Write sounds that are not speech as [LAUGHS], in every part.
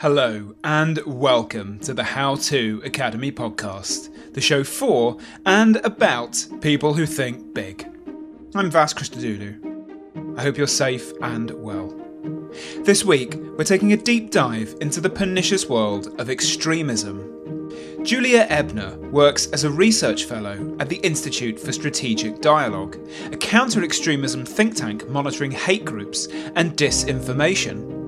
Hello, and welcome to the How To Academy podcast, the show for and about people who think big. I'm Vas Christodoulou. I hope you're safe and well. This week, we're taking a deep dive into the pernicious world of extremism. Julia Ebner works as a research fellow at the Institute for Strategic Dialogue, a counter extremism think tank monitoring hate groups and disinformation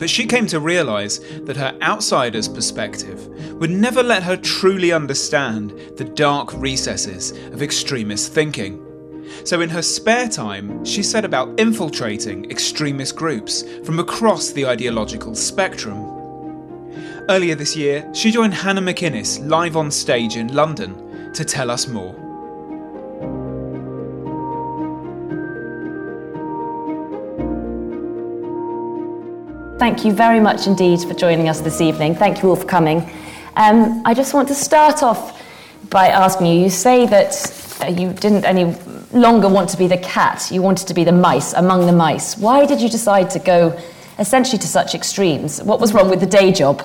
but she came to realise that her outsider's perspective would never let her truly understand the dark recesses of extremist thinking. So, in her spare time, she set about infiltrating extremist groups from across the ideological spectrum. Earlier this year, she joined Hannah McInnes live on stage in London to tell us more. Thank you very much indeed for joining us this evening. Thank you all for coming. Um, I just want to start off by asking you you say that uh, you didn't any longer want to be the cat, you wanted to be the mice, among the mice. Why did you decide to go essentially to such extremes? What was wrong with the day job?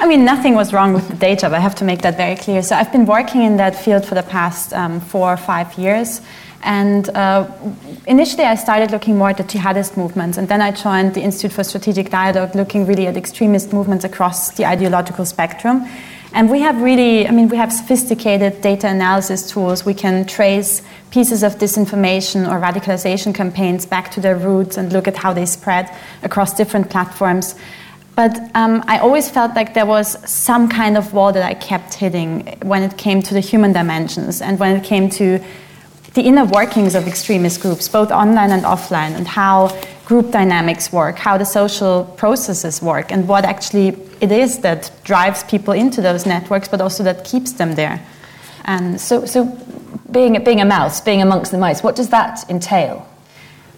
I mean, nothing was wrong with the day job. I have to make that very clear. So, I've been working in that field for the past um, four or five years. And uh, initially, I started looking more at the jihadist movements, and then I joined the Institute for Strategic Dialogue, looking really at extremist movements across the ideological spectrum. And we have really, I mean, we have sophisticated data analysis tools. We can trace pieces of disinformation or radicalization campaigns back to their roots and look at how they spread across different platforms. But um, I always felt like there was some kind of wall that I kept hitting when it came to the human dimensions and when it came to the inner workings of extremist groups, both online and offline, and how group dynamics work, how the social processes work, and what actually it is that drives people into those networks, but also that keeps them there. And so, so being, being a mouse, being amongst the mice, what does that entail?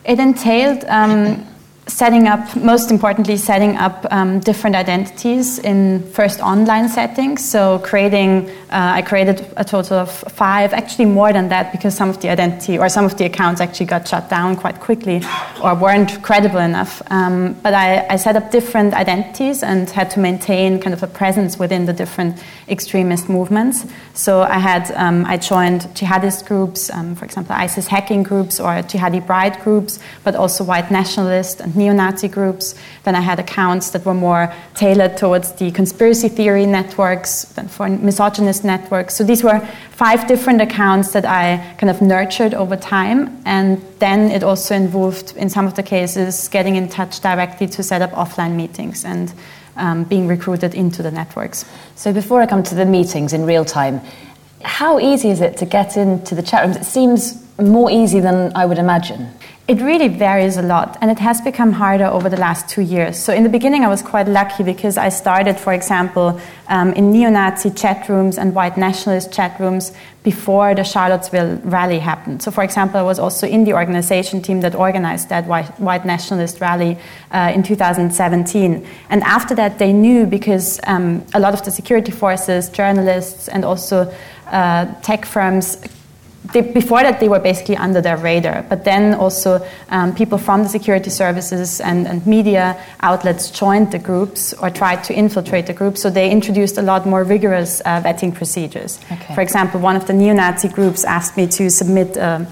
It entailed um, setting up, most importantly, setting up um, different identities in first online settings. So creating, uh, I created a total of five, actually more than that, because some of the identity or some of the accounts actually got shut down quite quickly or weren't credible enough. Um, but I, I, set up different identities and had to maintain kind of a presence within the different extremist movements. So I had, um, I joined jihadist groups, um, for example, ISIS hacking groups or jihadi bride groups, but also white nationalist and neo Nazi groups. Then I had accounts that were more tailored towards the conspiracy theory networks, then for misogynist networks. So these were five different accounts that I kind of nurtured over time. And then it also involved, in some of the cases, getting in touch directly to set up offline meetings and um, being recruited into the networks. So before I come to the meetings in real time, how easy is it to get into the chat rooms? It seems more easy than I would imagine. It really varies a lot, and it has become harder over the last two years. So, in the beginning, I was quite lucky because I started, for example, um, in neo Nazi chat rooms and white nationalist chat rooms before the Charlottesville rally happened. So, for example, I was also in the organization team that organized that white, white nationalist rally uh, in 2017. And after that, they knew because um, a lot of the security forces, journalists, and also uh, tech firms they, before that, they were basically under their radar. But then also um, people from the security services and, and, media outlets joined the groups or tried to infiltrate the groups. So they introduced a lot more rigorous uh, vetting procedures. Okay. For example, one of the neo Nazi groups asked me to submit. Um,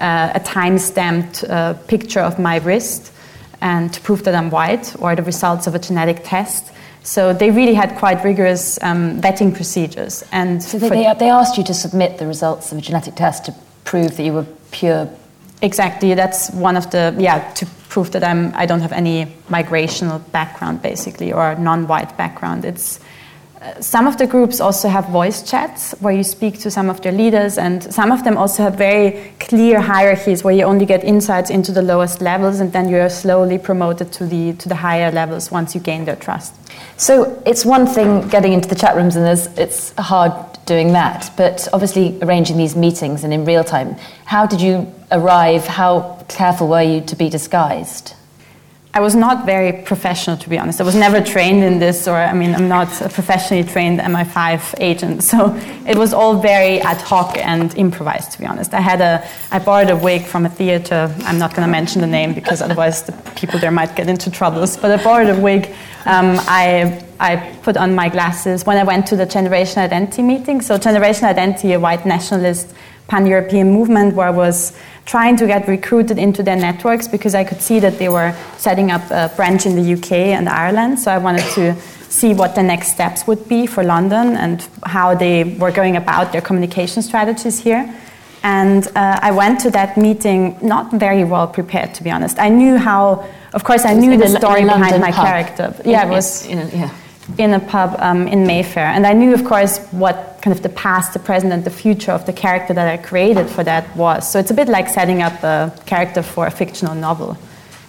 uh, a time stamped uh, picture of my wrist and to prove that I'm white or the results of a genetic test. So they really had quite rigorous um, vetting procedures. And so they, they, they asked you to submit the results of a genetic test to prove that you were pure. Exactly. That's one of the yeah to prove that I'm I don't have any migrational background basically or non-white background. It's some of the groups also have voice chats where you speak to some of their leaders, and some of them also have very clear hierarchies where you only get insights into the lowest levels, and then you are slowly promoted to the to the higher levels once you gain their trust. So it's one thing getting into the chat rooms, and it's hard doing that. But obviously, arranging these meetings and in real time, how did you arrive? How careful were you to be disguised? I was not very professional, to be honest. I was never trained in this, or I mean, I'm not a professionally trained MI5 agent. So it was all very ad hoc and improvised, to be honest. I had a, I borrowed a wig from a theater. I'm not going to mention the name because otherwise the people there might get into troubles. But I borrowed a wig. Um, I, I put on my glasses when I went to the Generation Identity meeting. So Generation Identity, a white nationalist pan-European movement, where I was trying to get recruited into their networks because I could see that they were setting up a branch in the UK and Ireland. So I wanted to see what the next steps would be for London and how they were going about their communication strategies here. And uh, I went to that meeting not very well prepared, to be honest. I knew how, of course, I knew the story behind my pub. character. Yeah, it was. In, in, yeah in a pub um, in Mayfair. And I knew, of course, what kind of the past, the present, and the future of the character that I created for that was. So it's a bit like setting up a character for a fictional novel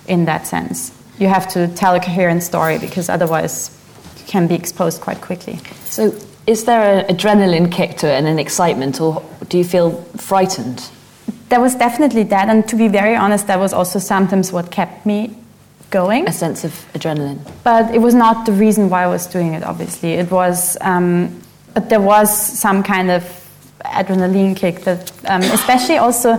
in that sense. You have to tell a coherent story because otherwise you can be exposed quite quickly. So is there an adrenaline kick to it and an excitement, or do you feel frightened? There was definitely that, and to be very honest, that was also sometimes what kept me going. A sense of adrenaline. But it was not the reason why I was doing it, obviously. It was, um, there was some kind of adrenaline kick that, um, especially also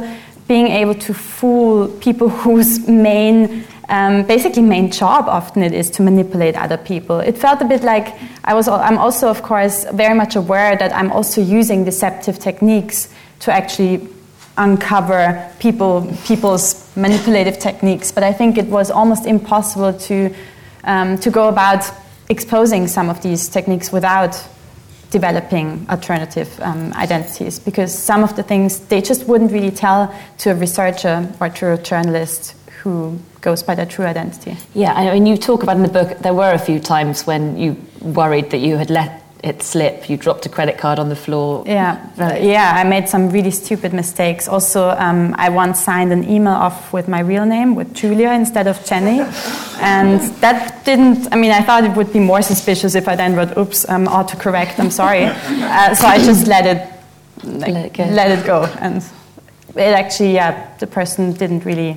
being able to fool people [LAUGHS] whose main um, basically main job often it is to manipulate other people. It felt a bit like I was. I'm also, of course, very much aware that I'm also using deceptive techniques to actually uncover people, people's manipulative techniques. But I think it was almost impossible to, um, to go about exposing some of these techniques without developing alternative um, identities because some of the things they just wouldn't really tell to a researcher or to a journalist who goes by their true identity. Yeah, I mean, you talk about in the book, there were a few times when you worried that you had let it slip. You dropped a credit card on the floor. Yeah, yeah. I made some really stupid mistakes. Also, um, I once signed an email off with my real name, with Julia instead of Jenny, and that didn't. I mean, I thought it would be more suspicious if I then wrote, "Oops, I'm autocorrect. I'm sorry." [LAUGHS] Uh, so I just let it, like, let it go. Let it go, and it actually, yeah, the person didn't really.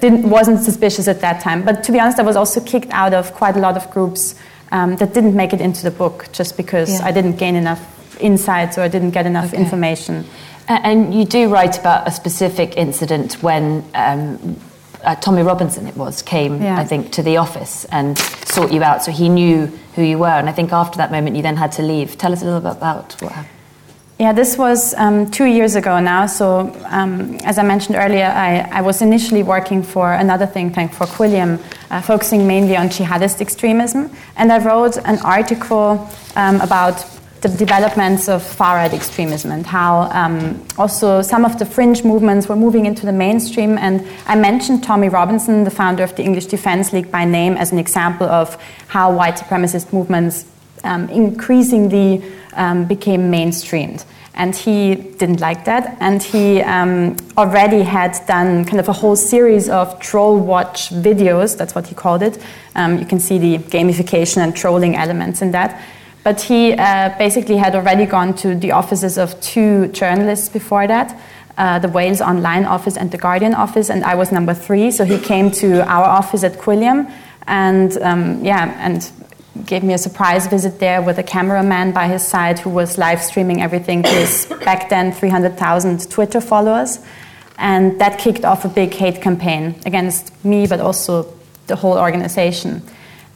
Didn't, wasn't suspicious at that time. But to be honest, I was also kicked out of quite a lot of groups um, that didn't make it into the book just because yeah. I didn't gain enough insights or I didn't get enough okay. information. And you do write about a specific incident when um, uh, Tommy Robinson, it was, came, yeah. I think, to the office and sought you out. So he knew who you were. And I think after that moment, you then had to leave. Tell us a little bit about what happened. Yeah, this was um, two years ago now. So, um, as I mentioned earlier, I, I, was initially working for another think tank, for Quilliam, uh, focusing mainly on jihadist extremism. And I wrote an article um, about the developments of far right extremism and how um, also some of the fringe movements were moving into the mainstream. And I mentioned Tommy Robinson, the founder of the English Defence League, by name as an example of how white supremacist movements um, increasingly um, became mainstreamed. And he didn't like that. And he um, already had done kind of a whole series of troll watch videos, that's what he called it. Um, you can see the gamification and trolling elements in that. But he uh, basically had already gone to the offices of two journalists before that. Uh, the Wales Online office and the Guardian office, and I was number three. So he came to our office at Quilliam, and um, yeah, and gave me a surprise visit there with a cameraman by his side who was live streaming everything to his [COUGHS] back then 300,000 Twitter followers. And that kicked off a big hate campaign against me, but also the whole organization.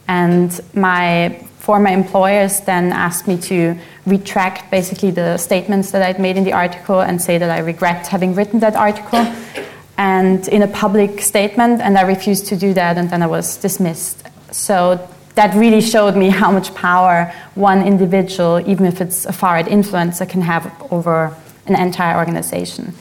And my former employers then asked me to retract basically the statements that I'd made in the article and say that I regret having written that article [COUGHS] and in a public statement and I refused to do that and then I was dismissed. So that really showed me how much power one individual, even if it's a far right influencer, can have over an entire organization,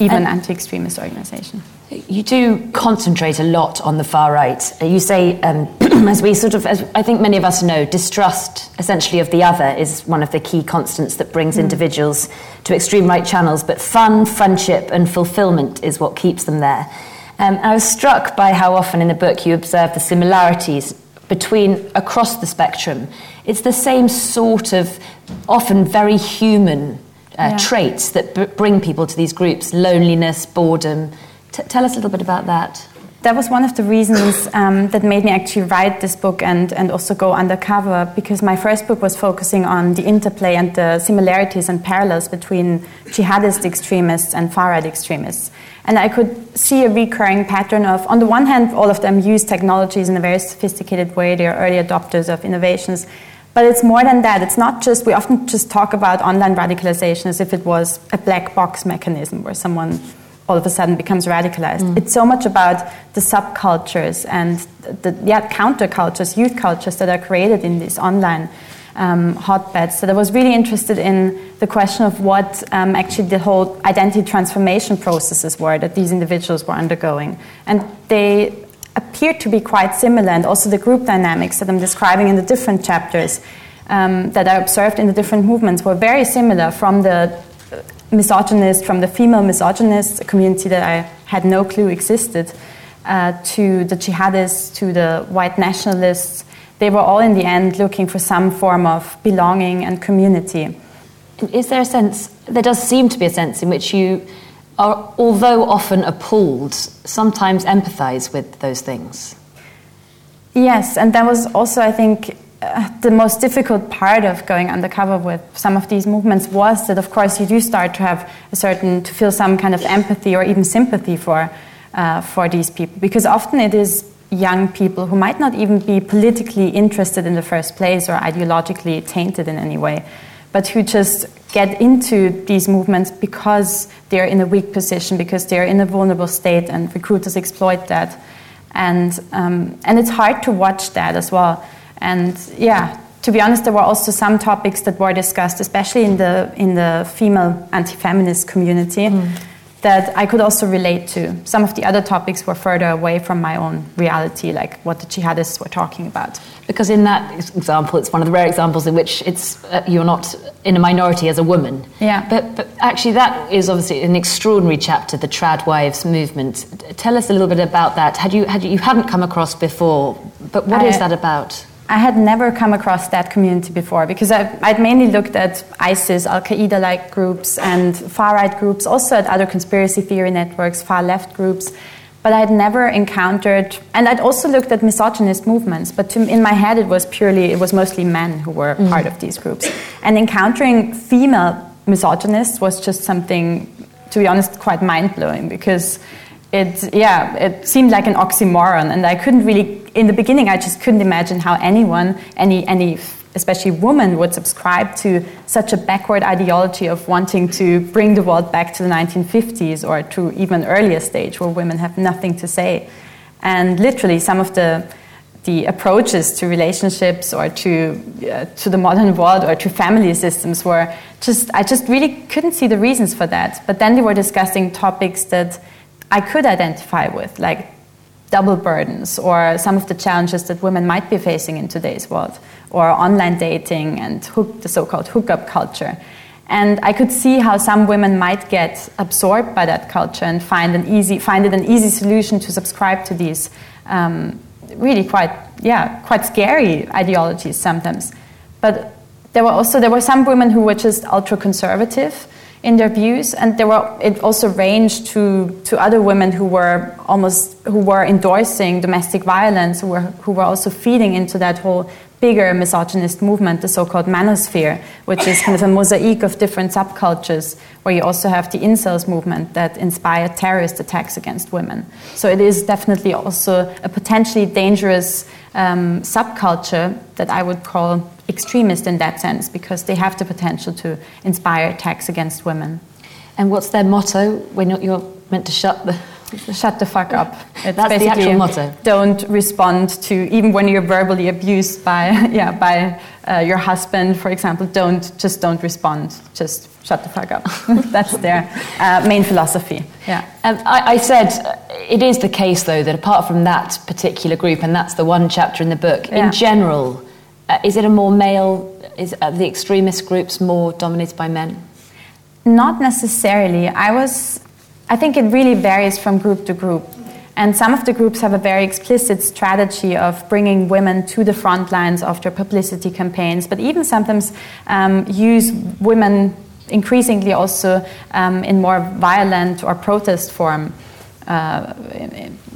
even and an anti extremist organization. You do concentrate a lot on the far right. You say, um, [CLEARS THROAT] as we sort of, as I think many of us know, distrust essentially of the other is one of the key constants that brings mm. individuals to extreme right channels. But fun, friendship, and fulfillment is what keeps them there. Um, I was struck by how often in the book you observe the similarities between across the spectrum. It's the same sort of often very human uh, yeah. traits that b- bring people to these groups loneliness, boredom. T- tell us a little bit about that. That was one of the reasons um, that made me actually write this book and, and also go undercover because my first book was focusing on the interplay and the similarities and parallels between jihadist extremists and far right extremists. And I could see a recurring pattern of, on the one hand, all of them use technologies in a very sophisticated way, they are early adopters of innovations. But it's more than that. It's not just, we often just talk about online radicalization as if it was a black box mechanism where someone all of a sudden becomes radicalized. Mm. It's so much about the subcultures and the yeah, countercultures, youth cultures that are created in these online um, hotbeds. So I was really interested in the question of what um, actually the whole identity transformation processes were that these individuals were undergoing. And they appeared to be quite similar, and also the group dynamics that I'm describing in the different chapters um, that I observed in the different movements were very similar from the misogynist, from the female misogynist community that I had no clue existed, uh, to the jihadists, to the white nationalists, they were all in the end looking for some form of belonging and community. Is there a sense, there does seem to be a sense in which you are, although often appalled, sometimes empathize with those things? Yes, and that was also, I think, uh, the most difficult part of going undercover with some of these movements was that, of course, you do start to have a certain, to feel some kind of empathy or even sympathy for, uh, for these people, because often it is young people who might not even be politically interested in the first place or ideologically tainted in any way, but who just get into these movements because they're in a weak position, because they're in a vulnerable state, and recruiters exploit that. And, um, and it's hard to watch that as well. And yeah, to be honest, there were also some topics that were discussed, especially in the, in the female anti feminist community. Mm that I could also relate to. Some of the other topics were further away from my own reality, like what the jihadists were talking about. Because in that example, it's one of the rare examples in which it's uh, you're not in a minority as a woman. Yeah. But, but actually, that is obviously an extraordinary chapter, the trad wives movement. Tell us a little bit about that. Had you had you, you hadn't come across before, but what I, is that about? I had never come across that community before because I, would mainly looked at ISIS, Al Qaeda like groups, and far right groups, also at other conspiracy theory networks, far left groups. But I'd never encountered, and I'd also looked at misogynist movements, but to, in my head it was purely, it was mostly men who were mm. part of these groups. And encountering female misogynists was just something, to be honest, quite mind blowing because it, yeah, it seemed like an oxymoron, and I couldn't really in the beginning, I just couldn't imagine how anyone, any, any especially woman, would subscribe to such a backward ideology of wanting to bring the world back to the 1950s or to even earlier stage where women have nothing to say. And literally, some of the the approaches to relationships or to uh, to the modern world or to family systems were just I just really couldn't see the reasons for that. But then they were discussing topics that I could identify with, like double burdens or some of the challenges that women might be facing in today's world, or online dating and hook, the so called hookup culture. And I could see how some women might get absorbed by that culture and find, an easy, find it an easy solution to subscribe to these um, really quite, yeah, quite scary ideologies sometimes. But there were also there were some women who were just ultra conservative in their views, and there were it also ranged to to other women who were almost who were endorsing domestic violence, who were who were also feeding into that whole bigger misogynist movement, the so-called manosphere, which is kind of a mosaic of different subcultures, where you also have the incels movement that inspired terrorist attacks against women. So it is definitely also a potentially dangerous um, subculture that I would call extremist in that sense, because they have the potential to inspire attacks against women. And what's their motto when you're meant to shut the [LAUGHS] shut the fuck up. It's That's the actual motto. Don't respond to even when you're verbally abused by [LAUGHS] yeah by uh, your husband, for example. Don't just don't respond. Just shut the fuck up. [LAUGHS] That's their uh, main philosophy. Yeah. Um, I, I, said uh, it is the case though that apart from that particular group, and that's the one chapter in the book. Yeah. In general, uh, is it a more male? Is the extremist groups more dominated by men? Not necessarily. I was I think it really varies from group to group. And some of the groups have a very explicit strategy of bringing women to the front lines of their publicity campaigns, but even sometimes um, use women increasingly also um, in more violent or protest form. Uh,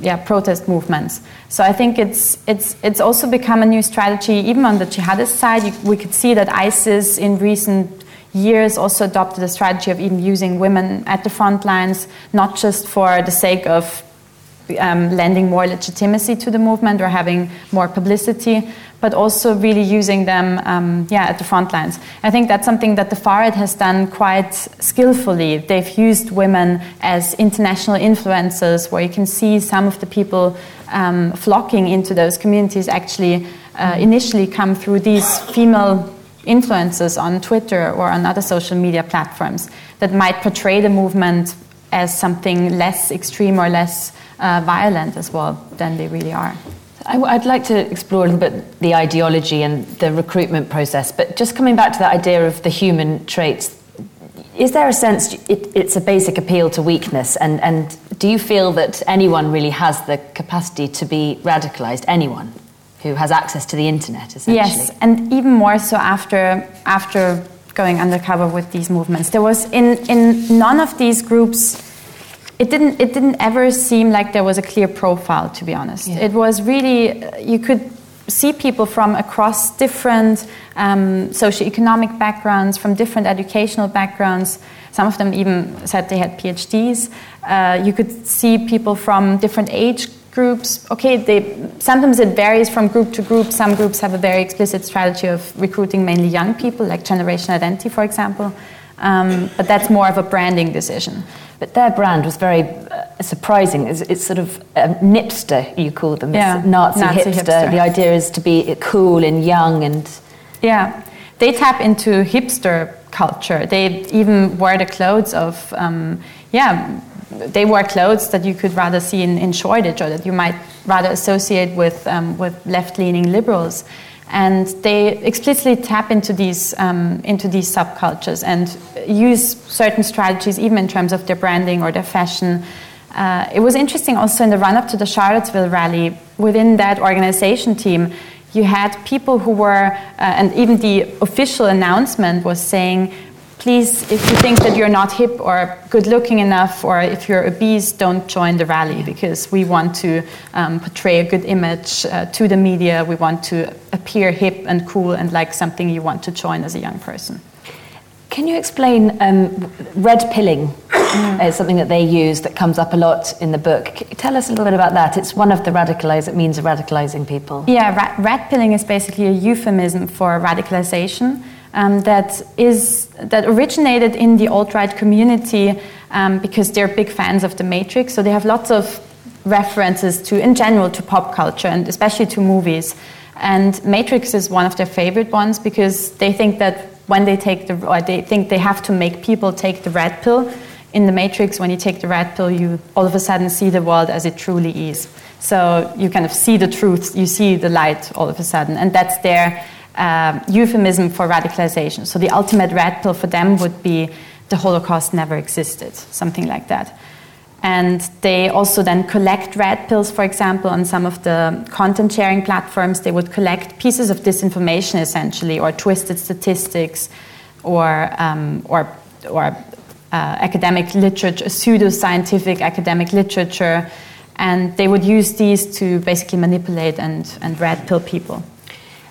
yeah, protest movements. So I think it's it's it's also become a new strategy. Even on the jihadist side, you, we could see that ISIS in recent years also adopted a strategy of even using women at the front lines, not just for the sake of um, lending more legitimacy to the movement or having more publicity, but also really using them um, yeah, at the front lines. I think that's something that the far right has done quite skillfully. They've used women as international influencers, where you can see some of the people um, flocking into those communities actually uh, initially come through these female influencers on Twitter or on other social media platforms that might portray the movement as something less extreme or less uh, violent as well than they really are. I'd like to explore a little bit the ideology and the recruitment process, but just coming back to that idea of the human traits, is there a sense it, it's a basic appeal to weakness? And, and do you feel that anyone really has the capacity to be radicalized? Anyone? who has access to the internet, essentially. Yes, and even more so after after going undercover with these movements. There was in in none of these groups. It didn't. It didn't ever seem like there was a clear profile. To be honest, yeah. it was really you could see people from across different um, socioeconomic backgrounds, from different educational backgrounds. Some of them even said they had PhDs. Uh, you could see people from different age groups, okay, they, sometimes it varies from group to group. Some groups have a very explicit strategy of recruiting mainly young people, like Generation Identity, for example. Um, but that's more of a branding decision. But their brand was very uh, surprising. It's, it's, sort of a nipster, you call them. Yeah, Nazi, Nazi hipster. hipster. The idea is to be cool and young and. Yeah, they tap into hipster culture. They even wear the clothes of, um, yeah, they wear clothes that you could rather see in, in Shoreditch or that you might rather associate with, um, with left-leaning liberals. And they explicitly tap into these, um, into these subcultures and use certain strategies, even in terms of their branding or their fashion. Uh, it was interesting also in the run up to the Charlottesville rally, within that organization team, you had people who were, uh, and even the official announcement was saying, please, if you think that you're not hip or good looking enough, or if you're obese, don't join the rally because we want to um, portray a good image uh, to the media. We want to appear hip and cool and like something you want to join as a young person. Can you explain um, red pilling? is something that they use that comes up a lot in the book. Tell us a little bit about that. It's one of the radicalized, it means radicalizing people. Yeah, rat, red pilling is basically a euphemism for radicalization um, that is that originated in the alt-right community um, because they're big fans of the Matrix. So they have lots of references to, in general, to pop culture and especially to movies. And Matrix is one of their favorite ones because they think that when they take the, or they think they have to make people take the red pill. In the Matrix, when you take the red pill, you all of a sudden see the world as it truly is. So you kind of see the truth, you see the light all of a sudden, and that's their uh, euphemism for radicalization. So the ultimate red pill for them would be the Holocaust never existed, something like that. And they also then collect red pills, for example, on some of the content sharing platforms. They would collect pieces of disinformation, essentially, or twisted statistics, or, um, or, or uh, academic literature, pseudo-scientific academic literature, and they would use these to basically manipulate and, and red pill people.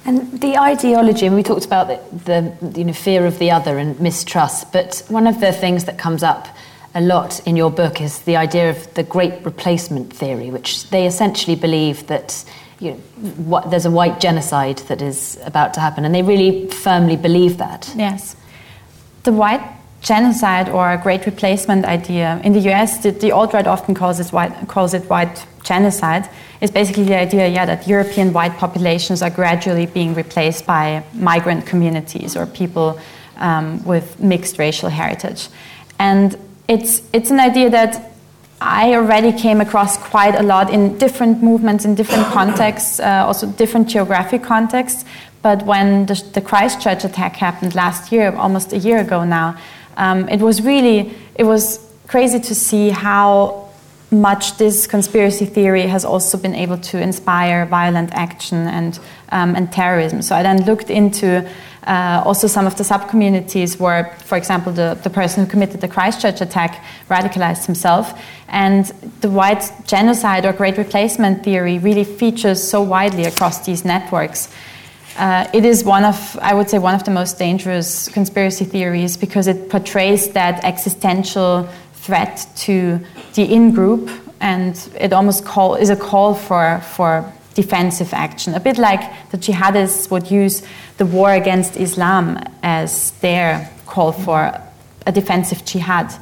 And the ideology, and we talked about the, the you know, fear of the other and mistrust, but one of the things that comes up a lot in your book is the idea of the great replacement theory, which they essentially believe that you know, what, there's a white genocide that is about to happen, and they really firmly believe that. Yes. The white genocide or great replacement idea in the US, the, the alt right often calls it white, calls it white genocide. Is basically the idea, yeah, that European white populations are gradually being replaced by migrant communities or people um, with mixed racial heritage, and it's it's an idea that I already came across quite a lot in different movements, in different [COUGHS] contexts, uh, also different geographic contexts. But when the, the Christchurch attack happened last year, almost a year ago now, um, it was really it was crazy to see how much this conspiracy theory has also been able to inspire violent action and um, and terrorism. So I then looked into uh, also some of the sub-communities where, for example, the, the person who committed the Christchurch attack radicalized himself. And the white genocide or great replacement theory really features so widely across these networks. Uh, it is one of, I would say, one of the most dangerous conspiracy theories because it portrays that existential threat to the in group, and it almost call, is a call for, for defensive action. A bit like the jihadists would use the war against Islam as their call for a defensive jihad.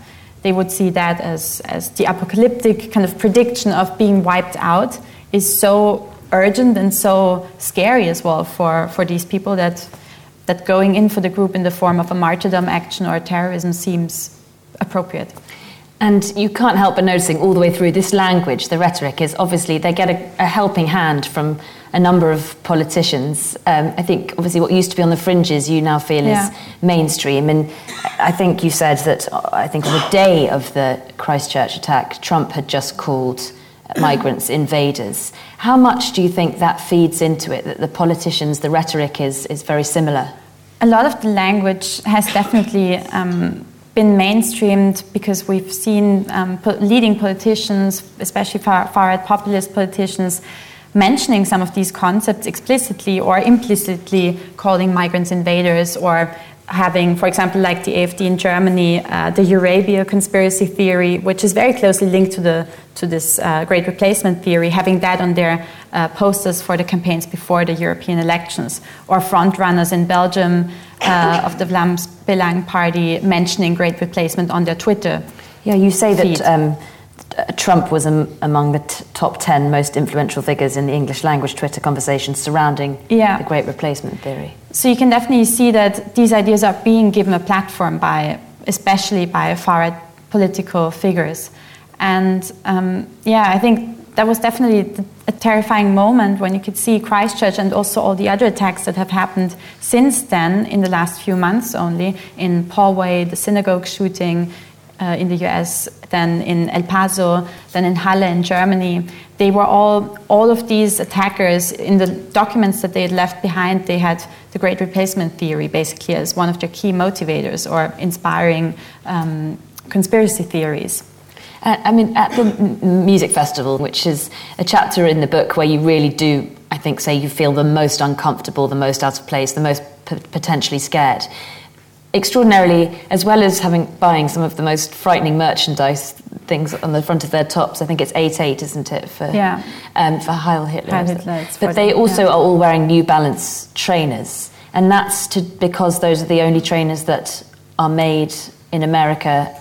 They would see that as, as the apocalyptic kind of prediction of being wiped out is so urgent and so scary as well for, for these people that, that going in for the group in the form of a martyrdom action or terrorism seems appropriate. And you can't help but noticing all the way through this language, the rhetoric is obviously they get a, a helping hand from a number of politicians. Um, I think obviously what used to be on the fringes, you now feel yeah. is mainstream. And I think you said that I think on the day of the Christchurch attack, Trump had just called migrants invaders. How much do you think that feeds into it? That the politicians, the rhetoric is is very similar. A lot of the language has definitely. Um, been mainstreamed because we've seen um, po- leading politicians, especially far, far right populist politicians, mentioning some of these concepts explicitly or implicitly calling migrants invaders or having, for example, like the AFD in Germany, uh, the Eurabia conspiracy theory, which is very closely linked to the to this uh, great replacement theory, having that on their uh, posters for the campaigns before the European elections, or front runners in Belgium uh, of the Vlaams Belang party mentioning great replacement on their Twitter. Yeah, you say feed. that. Um, Trump was um, among the t- top 10 most influential figures in the English language Twitter conversations surrounding yeah. the Great Replacement Theory. So you can definitely see that these ideas are being given a platform by, especially by far right political figures. And um, yeah, I think that was definitely a terrifying moment when you could see Christchurch and also all the other attacks that have happened since then in the last few months only in Poway, the synagogue shooting, uh, in the US, then in El Paso, then in Halle in Germany. They were all, all of these attackers, in the documents that they had left behind, they had the Great Replacement Theory basically as one of their key motivators or inspiring um, conspiracy theories. Uh, I mean, at the music festival, which is a chapter in the book where you really do, I think, say you feel the most uncomfortable, the most out of place, the most p- potentially scared extraordinarily, as well as having buying some of the most frightening merchandise things on the front of their tops. I think it's eight eight, isn't it, for yeah. um, for Heil Hitler? Heil Hitler but they also yeah. are all wearing New Balance trainers, and that's to, because those are the only trainers that are made in America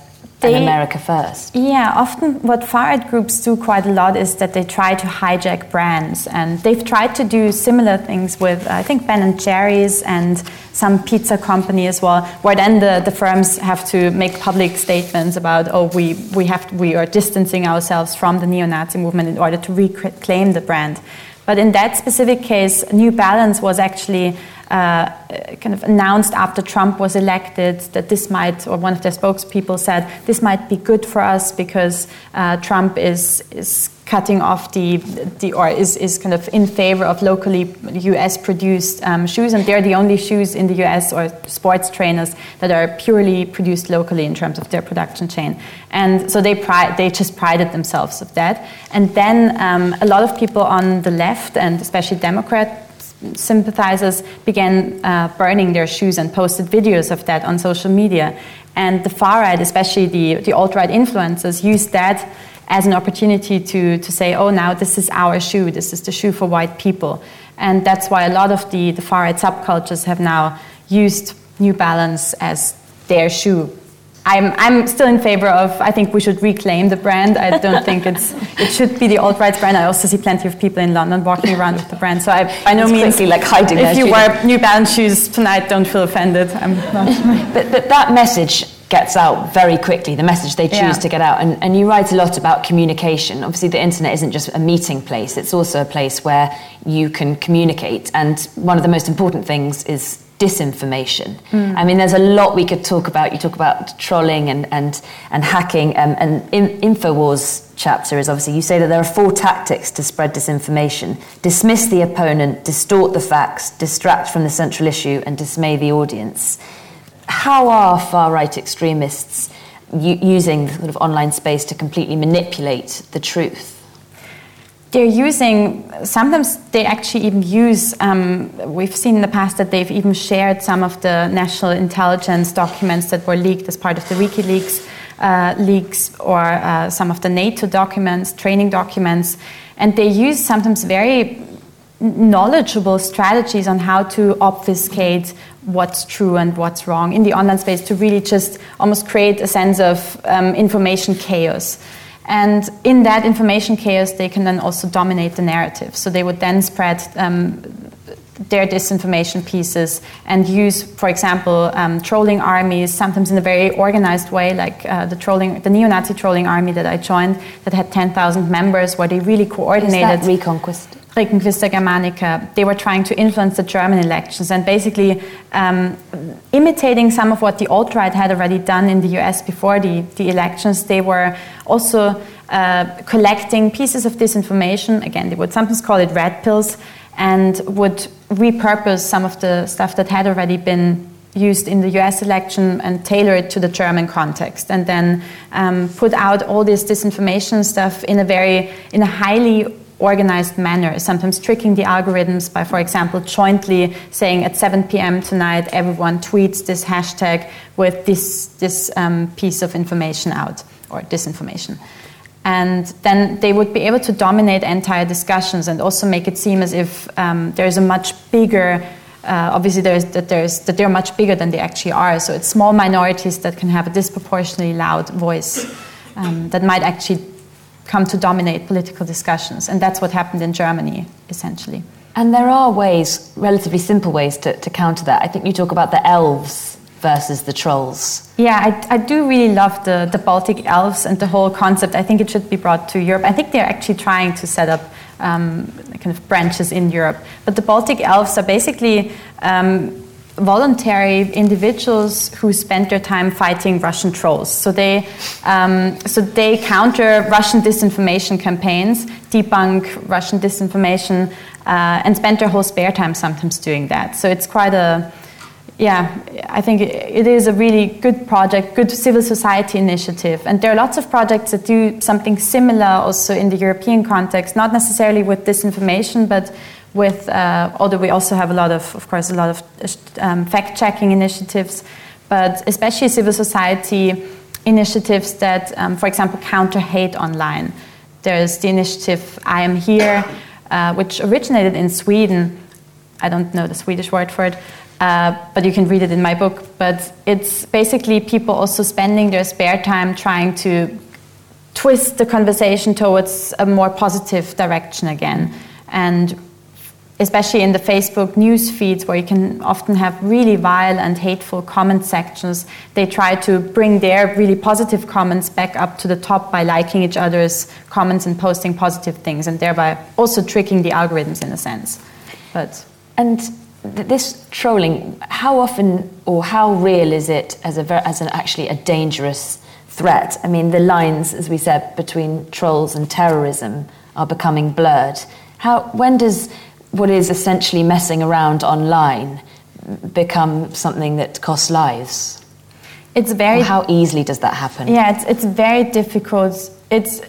they, America first. Yeah, often what far right groups do quite a lot is that they try to hijack brands, and they've tried to do similar things with I think Ben and Jerry's and some pizza company as well, where then the, the firms have to make public statements about oh we we have to, we are distancing ourselves from the neo-Nazi movement in order to reclaim the brand. But in that specific case, New Balance was actually uh, kind of announced after Trump was elected that this might, or one of their spokespeople said, this might be good for us because uh, Trump is, is cutting off the, the or is, is kind of in favor of locally US produced um, shoes, and they're the only shoes in the US or sports trainers that are purely produced locally in terms of their production chain. And so they, pride, they just prided themselves of that. And then um, a lot of people on the left, and especially Democrat sympathizers, began uh, burning their shoes and posted videos of that on social media. And the far right, especially the, the alt right influencers, used that as an opportunity to, to say, oh, now this is our shoe, this is the shoe for white people. And that's why a lot of the, the far right subcultures have now used New Balance as their shoe. I'm, I'm still in favor of, I think we should reclaim the brand. I don't think it's, [LAUGHS] it should be the alt right brand. I also see plenty of people in London walking around with the brand. So I, by no means, like hiding if you wear New Balance shoes tonight, don't feel offended. I'm not. [LAUGHS] but, but that message gets out very quickly, the message they choose yeah. to get out. And, and you write a lot about communication. Obviously, the internet isn't just a meeting place, it's also a place where you can communicate. And one of the most important things is disinformation. Mm. I mean, there's a lot we could talk about. You talk about trolling and, and, and hacking. Um, and in, InfoWars chapter is obviously, you say that there are four tactics to spread disinformation dismiss the opponent, distort the facts, distract from the central issue, and dismay the audience how are far right extremists u- using the sort of online space to completely manipulate the truth? They're using, sometimes they actually even use, um, we've seen in the past that they've even shared some of the national intelligence documents that were leaked as part of the WikiLeaks uh, leaks or uh, some of the NATO documents, training documents. And they use sometimes very knowledgeable strategies on how to obfuscate what's true and what's wrong in the online space to really just almost create a sense of um, information chaos. And in that information chaos, they can then also dominate the narrative. So they would then spread um, their disinformation pieces and use, for example, um, trolling armies, sometimes in a very organized way, like uh, the trolling, the neo-Nazi trolling army that I joined, that had 10,000 members, where they really coordinated. Is that Reconquista? Reconquista Germanica, they were trying to influence the German elections and basically um, imitating some of what the alt right had already done in the US before the, the elections. They were also uh, collecting pieces of disinformation. Again, they would sometimes call it red pills and would repurpose some of the stuff that had already been used in the US election and tailor it to the German context and then um, put out all this disinformation stuff in a very in a highly organized manner, sometimes tricking the algorithms by, for example, jointly saying at 7 p.m. tonight, everyone tweets this hashtag with this, this um, piece of information out, or disinformation. And then they would be able to dominate entire discussions and also make it seem as if um, there's a much bigger uh, obviously there's, that, there's, that they're much bigger than they actually are. So it's small minorities that can have a disproportionately loud voice um, that might actually come to dominate political discussions. And that's what happened in Germany, essentially. And there are ways, relatively simple ways, to, to counter that. I think you talk about the elves versus the trolls. Yeah, I, I, do really love the, the Baltic elves and the whole concept. I think it should be brought to Europe. I think they're actually trying to set up um, kind of branches in Europe. But the Baltic elves are basically um, voluntary individuals who spend their time fighting Russian trolls. So they, um, so they counter Russian disinformation campaigns, debunk Russian disinformation, uh, and spend their whole spare time sometimes doing that. So it's quite a, yeah, I think it is a really good project, good civil society initiative. And there are lots of projects that do something similar also in the European context, not necessarily with disinformation, but with, uh, although we also have a lot of, of course, a lot of um, fact checking initiatives, but especially civil society initiatives that, um, for example, counter hate online. There's the initiative I Am Here, uh, which originated in Sweden. I don't know the Swedish word for it, uh, but you can read it in my book. But it's basically people also spending their spare time trying to twist the conversation towards a more positive direction again and especially in the Facebook news feeds where you can often have really vile and hateful comment sections, they try to bring their really positive comments back up to the top by liking each other's comments and posting positive things and thereby also tricking the algorithms in a sense. But and this trolling, how often or how real is it as, a, as an actually a dangerous threat? I mean, the lines, as we said, between trolls and terrorism are becoming blurred. How, when does what is essentially messing around online become something that costs lives? It's very. Or how easily does that happen? Yeah, it's, it's very difficult. It's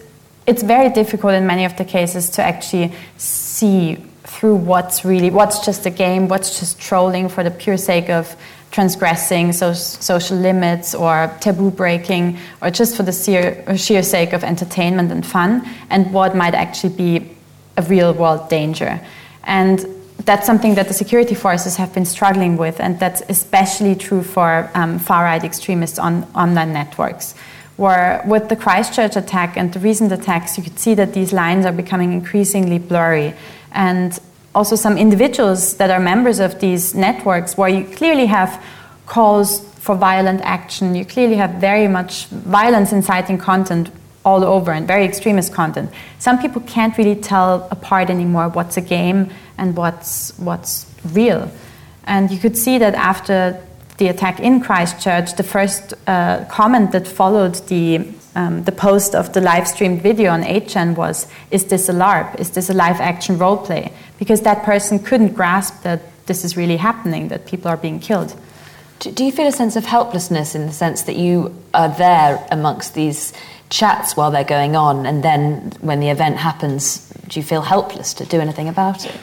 it's very difficult in many of the cases to actually see through what's really what's just a game, what's just trolling for the pure sake of transgressing so, social limits or taboo breaking, or just for the sheer, sheer sake of entertainment and fun, and what might actually be a real world danger. And that's something that the security forces have been struggling with, and that's especially true for um, far right extremists on online networks. Where with the Christchurch attack and the recent attacks, you could see that these lines are becoming increasingly blurry. And also, some individuals that are members of these networks, where you clearly have calls for violent action, you clearly have very much violence inciting content all over and very extremist content. Some people can't really tell apart anymore what's a game and what's, what's real. And you could see that after the attack in Christchurch, the first uh, comment that followed the, um, the post of the live streamed video on 8chan was Is this a LARP? Is this a live action role play? Because that person couldn't grasp that this is really happening, that people are being killed. Do you feel a sense of helplessness in the sense that you are there amongst these chats while they're going on, and then when the event happens, do you feel helpless to do anything about it?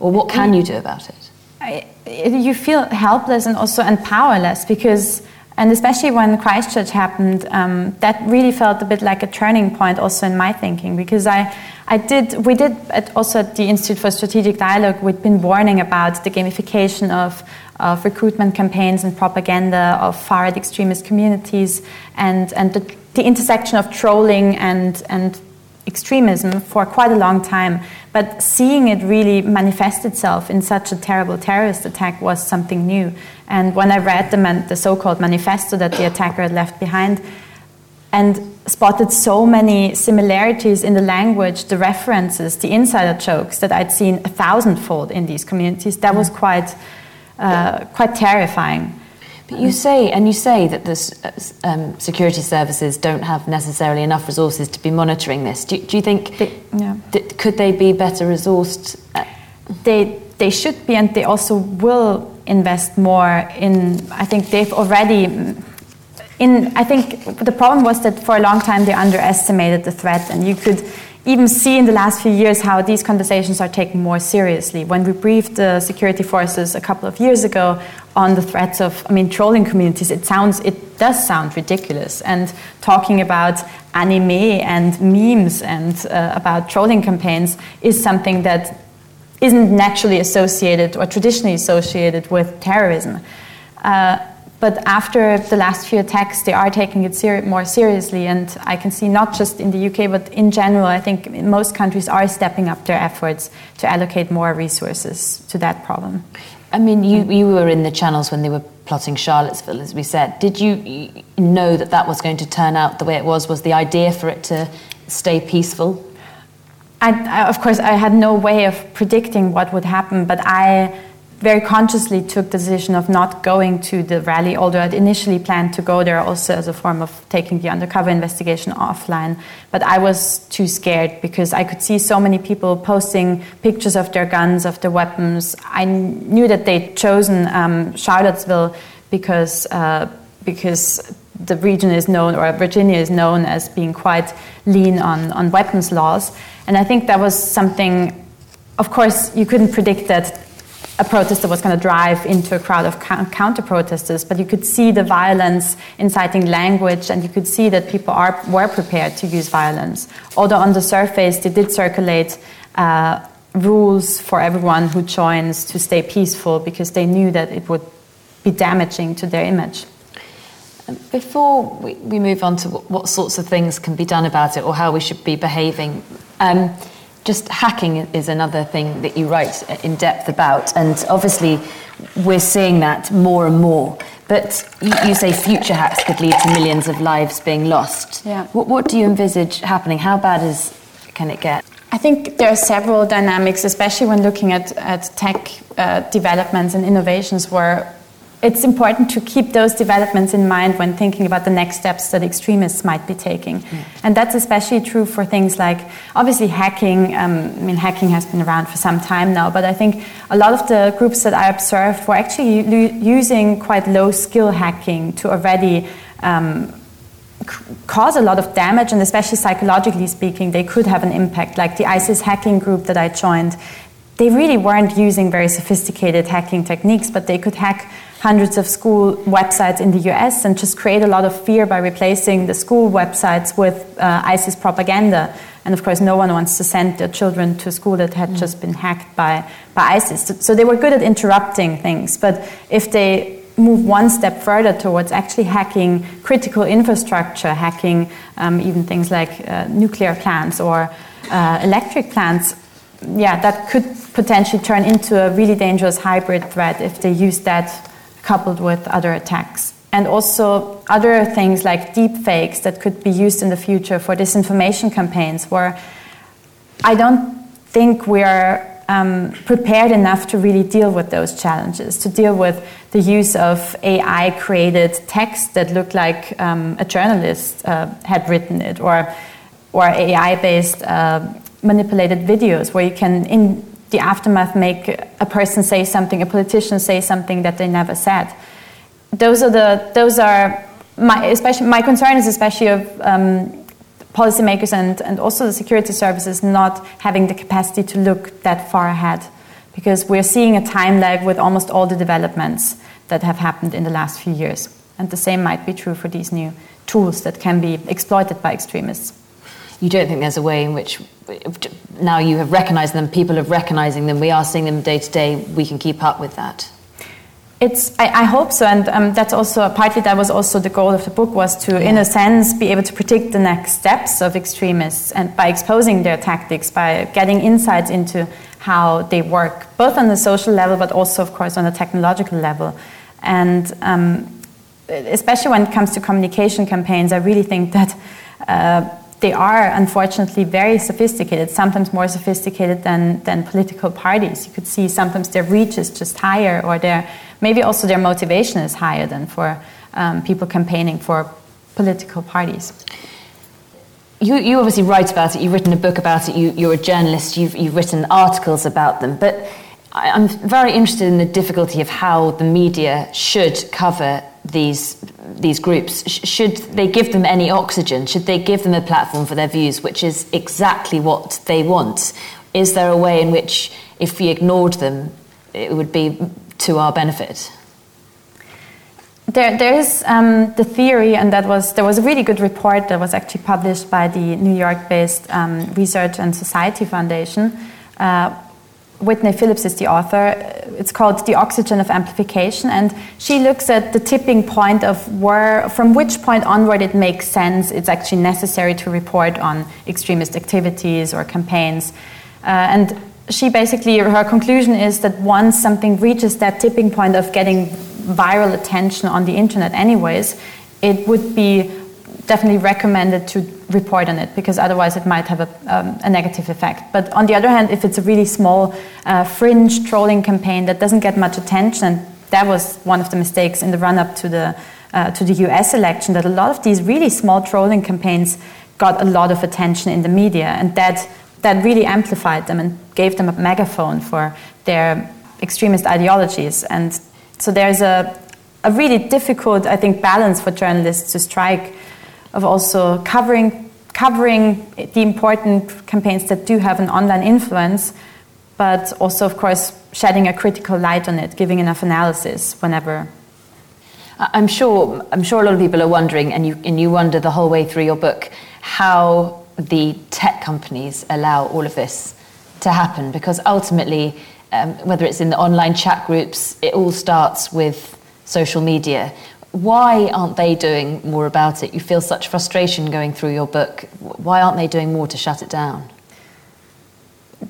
Or what can you do about it? I, you feel helpless and also and powerless because and especially when Christchurch happened, um, that really felt a bit like a turning point also in my thinking because I, I did, we did at, also at the Institute for Strategic Dialogue, we'd been warning about the gamification of, of recruitment campaigns and propaganda of far right extremist communities and, and the, the intersection of trolling and, and extremism for quite a long time. But seeing it really manifest itself in such a terrible terrorist attack was something new. And when I read the, man- the so called manifesto that the attacker had left behind, and spotted so many similarities in the language, the references, the insider jokes that I'd seen a thousandfold in these communities, that was quite, uh, quite terrifying. But you say, and you say that the um, security services don't have necessarily enough resources to be monitoring this. Do, do you think, they, yeah. th- could they be better resourced? They, they should be, and they also will invest more in, I think they've already, in, I think the problem was that for a long time they underestimated the threat, and you could even see in the last few years how these conversations are taken more seriously. When we briefed the security forces a couple of years ago on the threats of, I mean, trolling communities, it sounds, it does sound ridiculous. And talking about anime and memes and uh, about trolling campaigns is something that isn't naturally associated or traditionally associated with terrorism. Uh, but after the last few attacks, they are taking it ser- more seriously. And I can see not just in the UK, but in general, I think most countries are stepping up their efforts to allocate more resources to that problem. I mean, you, you were in the channels when they were plotting Charlottesville, as we said. Did you know that that was going to turn out the way it was? Was the idea for it to stay peaceful? I, I, of course, I had no way of predicting what would happen, but I very consciously took the decision of not going to the rally, although I'd initially planned to go there also as a form of taking the undercover investigation offline. But I was too scared because I could see so many people posting pictures of their guns, of their weapons. I knew that they'd chosen um, Charlottesville because, uh, because the region is known, or Virginia is known as being quite lean on, on weapons laws. And I think that was something, of course, you couldn't predict that a protester was going to drive into a crowd of counter protesters, but you could see the violence inciting language, and you could see that people are, were prepared to use violence. Although on the surface, they did circulate uh, rules for everyone who joins to stay peaceful because they knew that it would be damaging to their image. Before we, we move on to what, what, sorts of things can be done about it or how we should be behaving, um, just hacking is another thing that you write in depth about, and obviously we're seeing that more and more. But you, you say future hacks could lead to millions of lives being lost. Yeah. What, what do you envisage happening? How bad is can it get? I think there are several dynamics, especially when looking at, at tech uh, developments and innovations, where it's important to keep those developments in mind when thinking about the next steps that extremists might be taking. Mm. And that's especially true for things like, obviously, hacking. Um, I mean, hacking has been around for some time now, but I think a lot of the groups that I observed were actually using quite low skill hacking to already. Um, cause a lot of damage, and especially psychologically speaking, they could have an impact. Like the ISIS hacking group that I joined, they really weren't using very sophisticated hacking techniques, but they could hack hundreds of school websites in the US and just create a lot of fear by replacing the school websites with uh, ISIS propaganda. And of course, no one wants to send their children to a school that had mm. just been hacked by, by ISIS. So, so they were good at interrupting things. But if they move one step further towards actually hacking critical infrastructure, hacking um, even things like uh, nuclear plants or uh, electric plants, yeah, that could potentially turn into a really dangerous hybrid threat if they use that coupled with other attacks. And also other things like deep fakes that could be used in the future for disinformation campaigns, where I don't think we are um, prepared enough to really deal with those challenges, to deal with the use of AI created text that looked like um, a journalist uh, had written it, or, or AI based uh, manipulated videos where you can, in the aftermath make a person say something, a politician say something that they never said. Those are the those are my especially my concern is especially of um, policymakers and, and also the security services not having the capacity to look that far ahead because we're seeing a time lag with almost all the developments that have happened in the last few years. And the same might be true for these new tools that can be exploited by extremists you don't think there's a way in which now you have recognized them, people are recognizing them, we are seeing them day to day, we can keep up with that? It's, I, I hope so, and um, that's also partly that was also the goal of the book was to, yeah. in a sense, be able to predict the next steps of extremists, and by exposing their tactics, by getting insights into how they work, both on the social level, but also, of course, on the technological level, and um, especially when it comes to communication campaigns, I really think that. Uh, they are unfortunately very sophisticated, sometimes more sophisticated than, than political parties. You could see sometimes their reach is just higher, or their maybe also their motivation is higher than for um, people campaigning for political parties. You, you obviously write about it, you've written a book about it, you, you're a journalist, you've, you've written articles about them, but I'm very interested in the difficulty of how the media should cover these these groups. Should they give them any oxygen? Should they give them a platform for their views which is exactly what they want? Is there a way in which if we ignored them it would be to our benefit? There, there is um, the theory, and that was there was a really good report that was actually published by the New York-based um, Research and Society Foundation, uh, Whitney Phillips is the author. It's called The Oxygen of Amplification, and she looks at the tipping point of where, from which point onward it makes sense, it's actually necessary to report on extremist activities or campaigns. Uh, and she basically, her conclusion is that once something reaches that tipping point of getting viral attention on the internet, anyways, it would be definitely recommended to report on it because otherwise it might have a, um, a, negative effect. But on the other hand, if it's a really small uh, fringe trolling campaign that doesn't get much attention, that was one of the mistakes in the run up to the, uh, to the US election, that a lot of these really small trolling campaigns got a lot of attention in the media, and that, that really amplified them and gave them a megaphone for their extremist ideologies. And so there's a, a really difficult, I think, balance for journalists to strike of also covering covering the important campaigns that do have an online influence, but also, of course, shedding a critical light on it, giving enough analysis whenever. I'm sure. I'm sure a lot of people are wondering, and you and you wonder the whole way through your book how the tech companies allow all of this to happen, because ultimately, um, whether it's in the online chat groups, it all starts with social media why aren't they doing more about it? You feel such frustration going through your book. Why aren't they doing more to shut it down?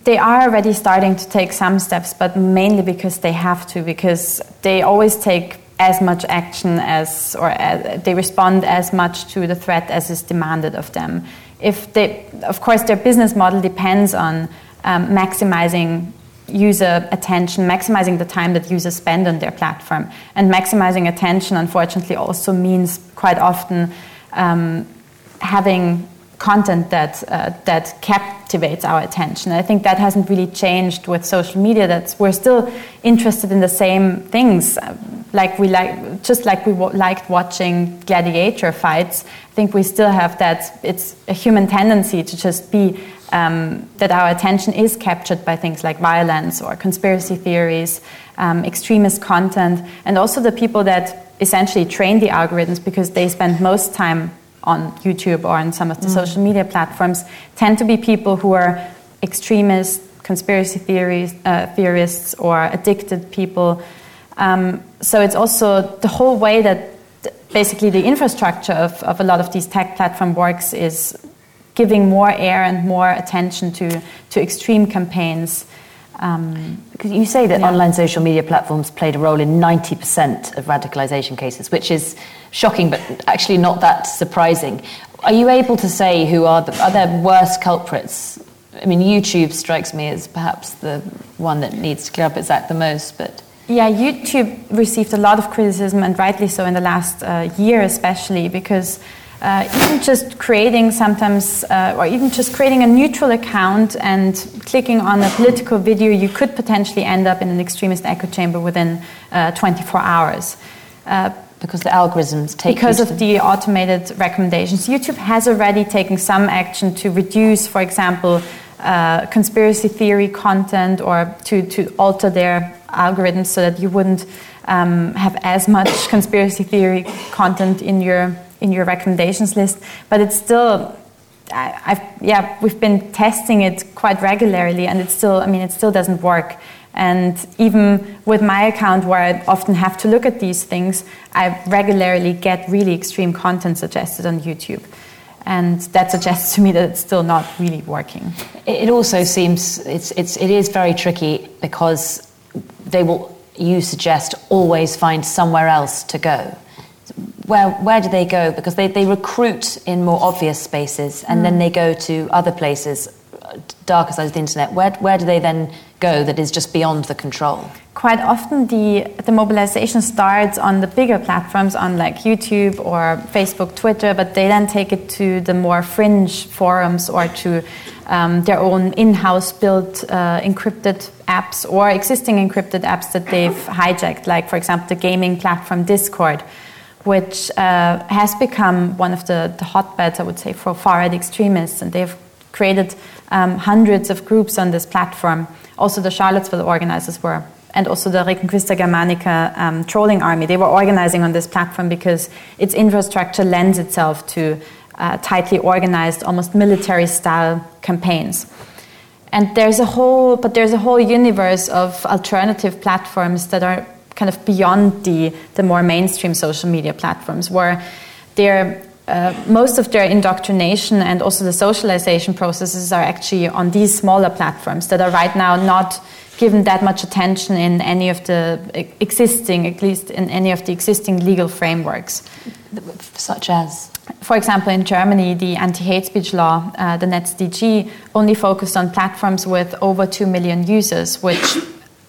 They are already starting to take some steps, but mainly because they have to, because they always take as much action as, or as, they respond as much to the threat as is demanded of them. if they, of course, their business model depends on um, maximizing user attention, maximizing the time that users spend on their platform. And maximizing attention, unfortunately, also means quite often um, having content that uh, that captivates our attention. I think that hasn't really changed with social media. That we're still interested in the same things, like we like just like we liked watching gladiator fights. I think we still have that. It's a human tendency to just be um, that our attention is captured by things like violence or conspiracy theories, um, extremist content, and also the people that essentially train the algorithms because they spend most time on YouTube or on some of the mm. social media platforms tend to be people who are extremists, conspiracy theories, uh, theorists, or addicted people. Um, so it's also the whole way that basically the infrastructure of, of a lot of these tech platform works is giving more air and more attention to, to extreme campaigns. Um, because you say that yeah. online social media platforms played a role in 90% of radicalization cases, which is shocking, but actually not that surprising. Are you able to say who are the are there worse culprits? I mean, YouTube strikes me as perhaps the one that needs to clear up its act the most, but. Yeah, YouTube received a lot of criticism, and rightly so, in the last uh, year, especially because uh, even just creating sometimes, uh, or even just creating a neutral account and clicking on a political video, you could potentially end up in an extremist echo chamber within uh, 24 hours. Uh, because the algorithms take because of the automated recommendations. YouTube has already taken some action to reduce, for example, uh, conspiracy theory content or to, to alter their algorithms so that you wouldn't um, have as much conspiracy theory content in your in your recommendations list, but it's still. I, I've, yeah, we've been testing it quite regularly, and it still. I mean, it still doesn't work. And even with my account, where I often have to look at these things, I regularly get really extreme content suggested on YouTube. And that suggests to me that it's still not really working. It also seems it's, it's, it is very tricky because they will, you suggest, always find somewhere else to go where, where do they go? Because they, they recruit in more obvious spaces and mm. then they go to other places, darker sides of the internet. Where, where do they then go that is just beyond the control? Quite often, the, the mobilization starts on the bigger platforms, on like YouTube or Facebook, Twitter, but they then take it to the more fringe forums or to um, their own in house built uh, encrypted apps or existing encrypted apps that they've hijacked, like, for example, the gaming platform Discord which uh, has become one of the, the, hotbeds, I would say, for far right extremists. And they've created um, hundreds of groups on this platform. Also, the Charlottesville organizers were, and also the Reconquista Germanica um, trolling army. They were organizing on this platform because its infrastructure lends itself to uh, tightly organized, almost military style campaigns. And there's a whole, but there's a whole universe of alternative platforms that are kind of beyond the, the more mainstream social media platforms, where they're uh, most of their indoctrination and also the socialization processes are actually on these smaller platforms that are right now not given that much attention in any of the existing, at least in any of the existing legal frameworks. Such as? For example, in Germany, the anti hate speech law, uh, the NetzDG, only focused on platforms with over 2 million users, which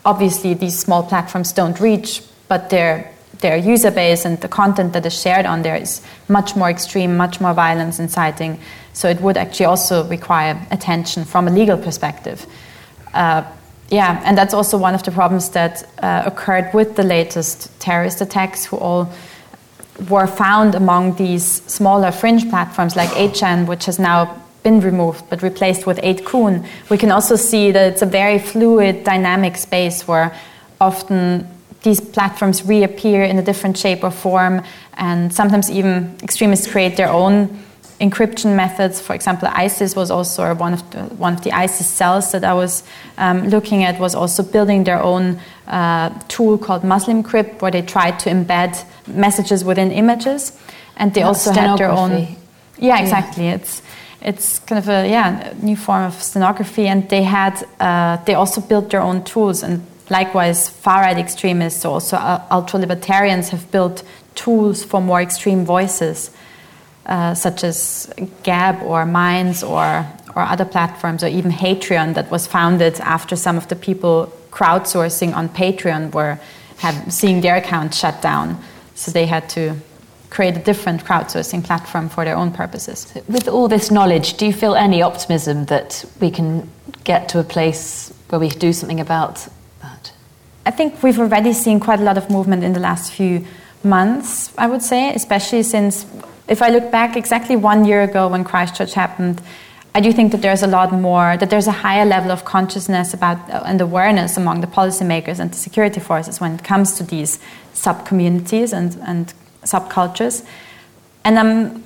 obviously these small platforms don't reach, but their their user base and the content that is shared on there is much more extreme, much more violence inciting. So it would actually also require attention from a legal perspective. Uh, yeah, and that's also one of the problems that uh, occurred with the latest terrorist attacks, who all were found among these smaller fringe platforms like 8chan, which has now been removed but replaced with 8kun, we can also see that it's a very fluid, dynamic space where often these platforms reappear in a different shape or form, and sometimes even extremists create their own encryption methods. For example, ISIS was also one of the, one of the ISIS cells that I was um, looking at was also building their own uh, tool called Muslimcrypt, where they tried to embed messages within images, and they also had their own. Yeah, exactly. Yeah. It's it's kind of a yeah new form of stenography, and they had uh, they also built their own tools, and likewise far right extremists, also uh, ultra libertarians, have built tools for more extreme voices. uh, such as Gab or Minds or, or other platforms, or even Hatreon, that was founded after some of the people crowdsourcing on Patreon were have, seeing their account shut down. So they had to create a different crowdsourcing platform for their own purposes. With all this knowledge, do you feel any optimism that we can get to a place where we do something about that? I think we've already seen quite a lot of movement in the last few months, I would say, especially since if I look back exactly one year ago when Christchurch happened, I do think that there's a lot more, that there's a higher level of consciousness about uh, and awareness among the policymakers and the security forces when it comes to these sub communities and, and subcultures. And um,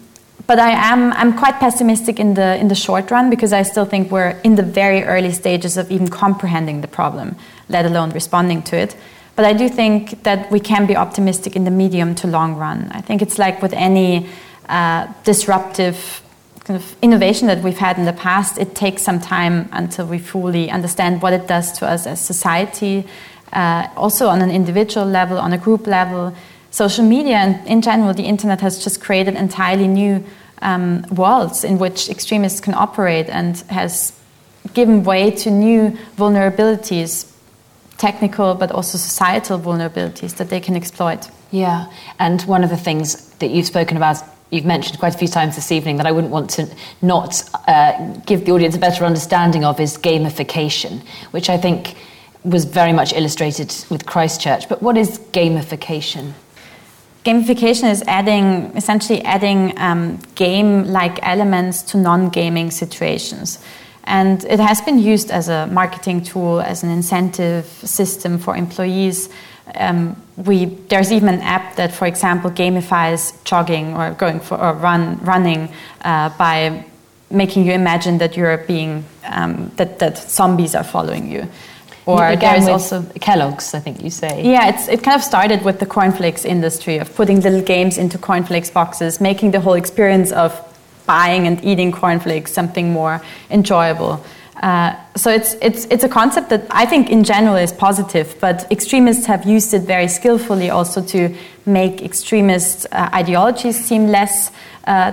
but I am I'm quite pessimistic in the in the short run because I still think we're in the very early stages of even comprehending the problem, let alone responding to it. But I do think that we can be optimistic in the medium to long run. I think it's like with any uh, disruptive kind of innovation that we've had in the past, it takes some time until we fully understand what it does to us as society, uh, also on an individual level, on a group level. Social media and in general, the internet has just created entirely new um, worlds in which extremists can operate and has given way to new vulnerabilities, technical but also societal vulnerabilities that they can exploit. Yeah, and one of the things that you've spoken about you've mentioned quite a few times this evening that I wouldn't want to not uh, give the audience a better understanding of is gamification, which I think was very much illustrated with Christchurch. But what is gamification? Gamification is adding, essentially adding um, game-like elements to non-gaming situations. And it has been used as a marketing tool, as an incentive system for employees um, we there's even an app that, for example, gamifies jogging or going for or run running uh, by making you imagine that you're being um, that that zombies are following you. Or there's also Kellogg's, I think you say. Yeah, it's, it kind of started with the cornflakes industry of putting little games into cornflakes boxes, making the whole experience of buying and eating cornflakes something more enjoyable. Uh, so it's, it's, it's a concept that I think in general is positive, but extremists have used it very skillfully also to make extremist uh, ideologies seem less, uh,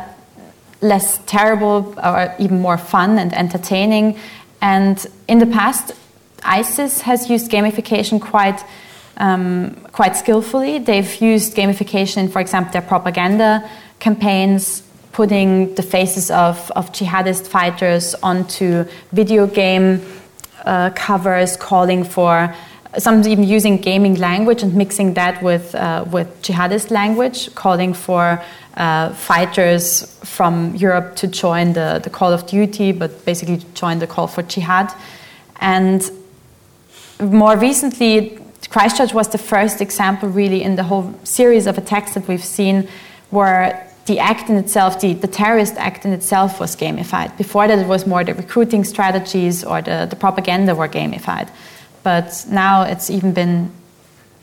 less terrible or even more fun and entertaining. And in the past, ISIS has used gamification quite, um, quite skillfully. They've used gamification for example, their propaganda campaigns putting the faces of, of jihadist fighters onto video game uh, covers, calling for some even using gaming language and mixing that with uh, with jihadist language, calling for uh, fighters from Europe to join the, the Call of Duty, but basically join the call for jihad. And more recently, Christchurch was the first example, really, in the whole series of attacks that we've seen, where the act in itself, the, the terrorist act in itself was gamified. Before that, it was more the recruiting strategies or the, the propaganda were gamified. But now it's even been.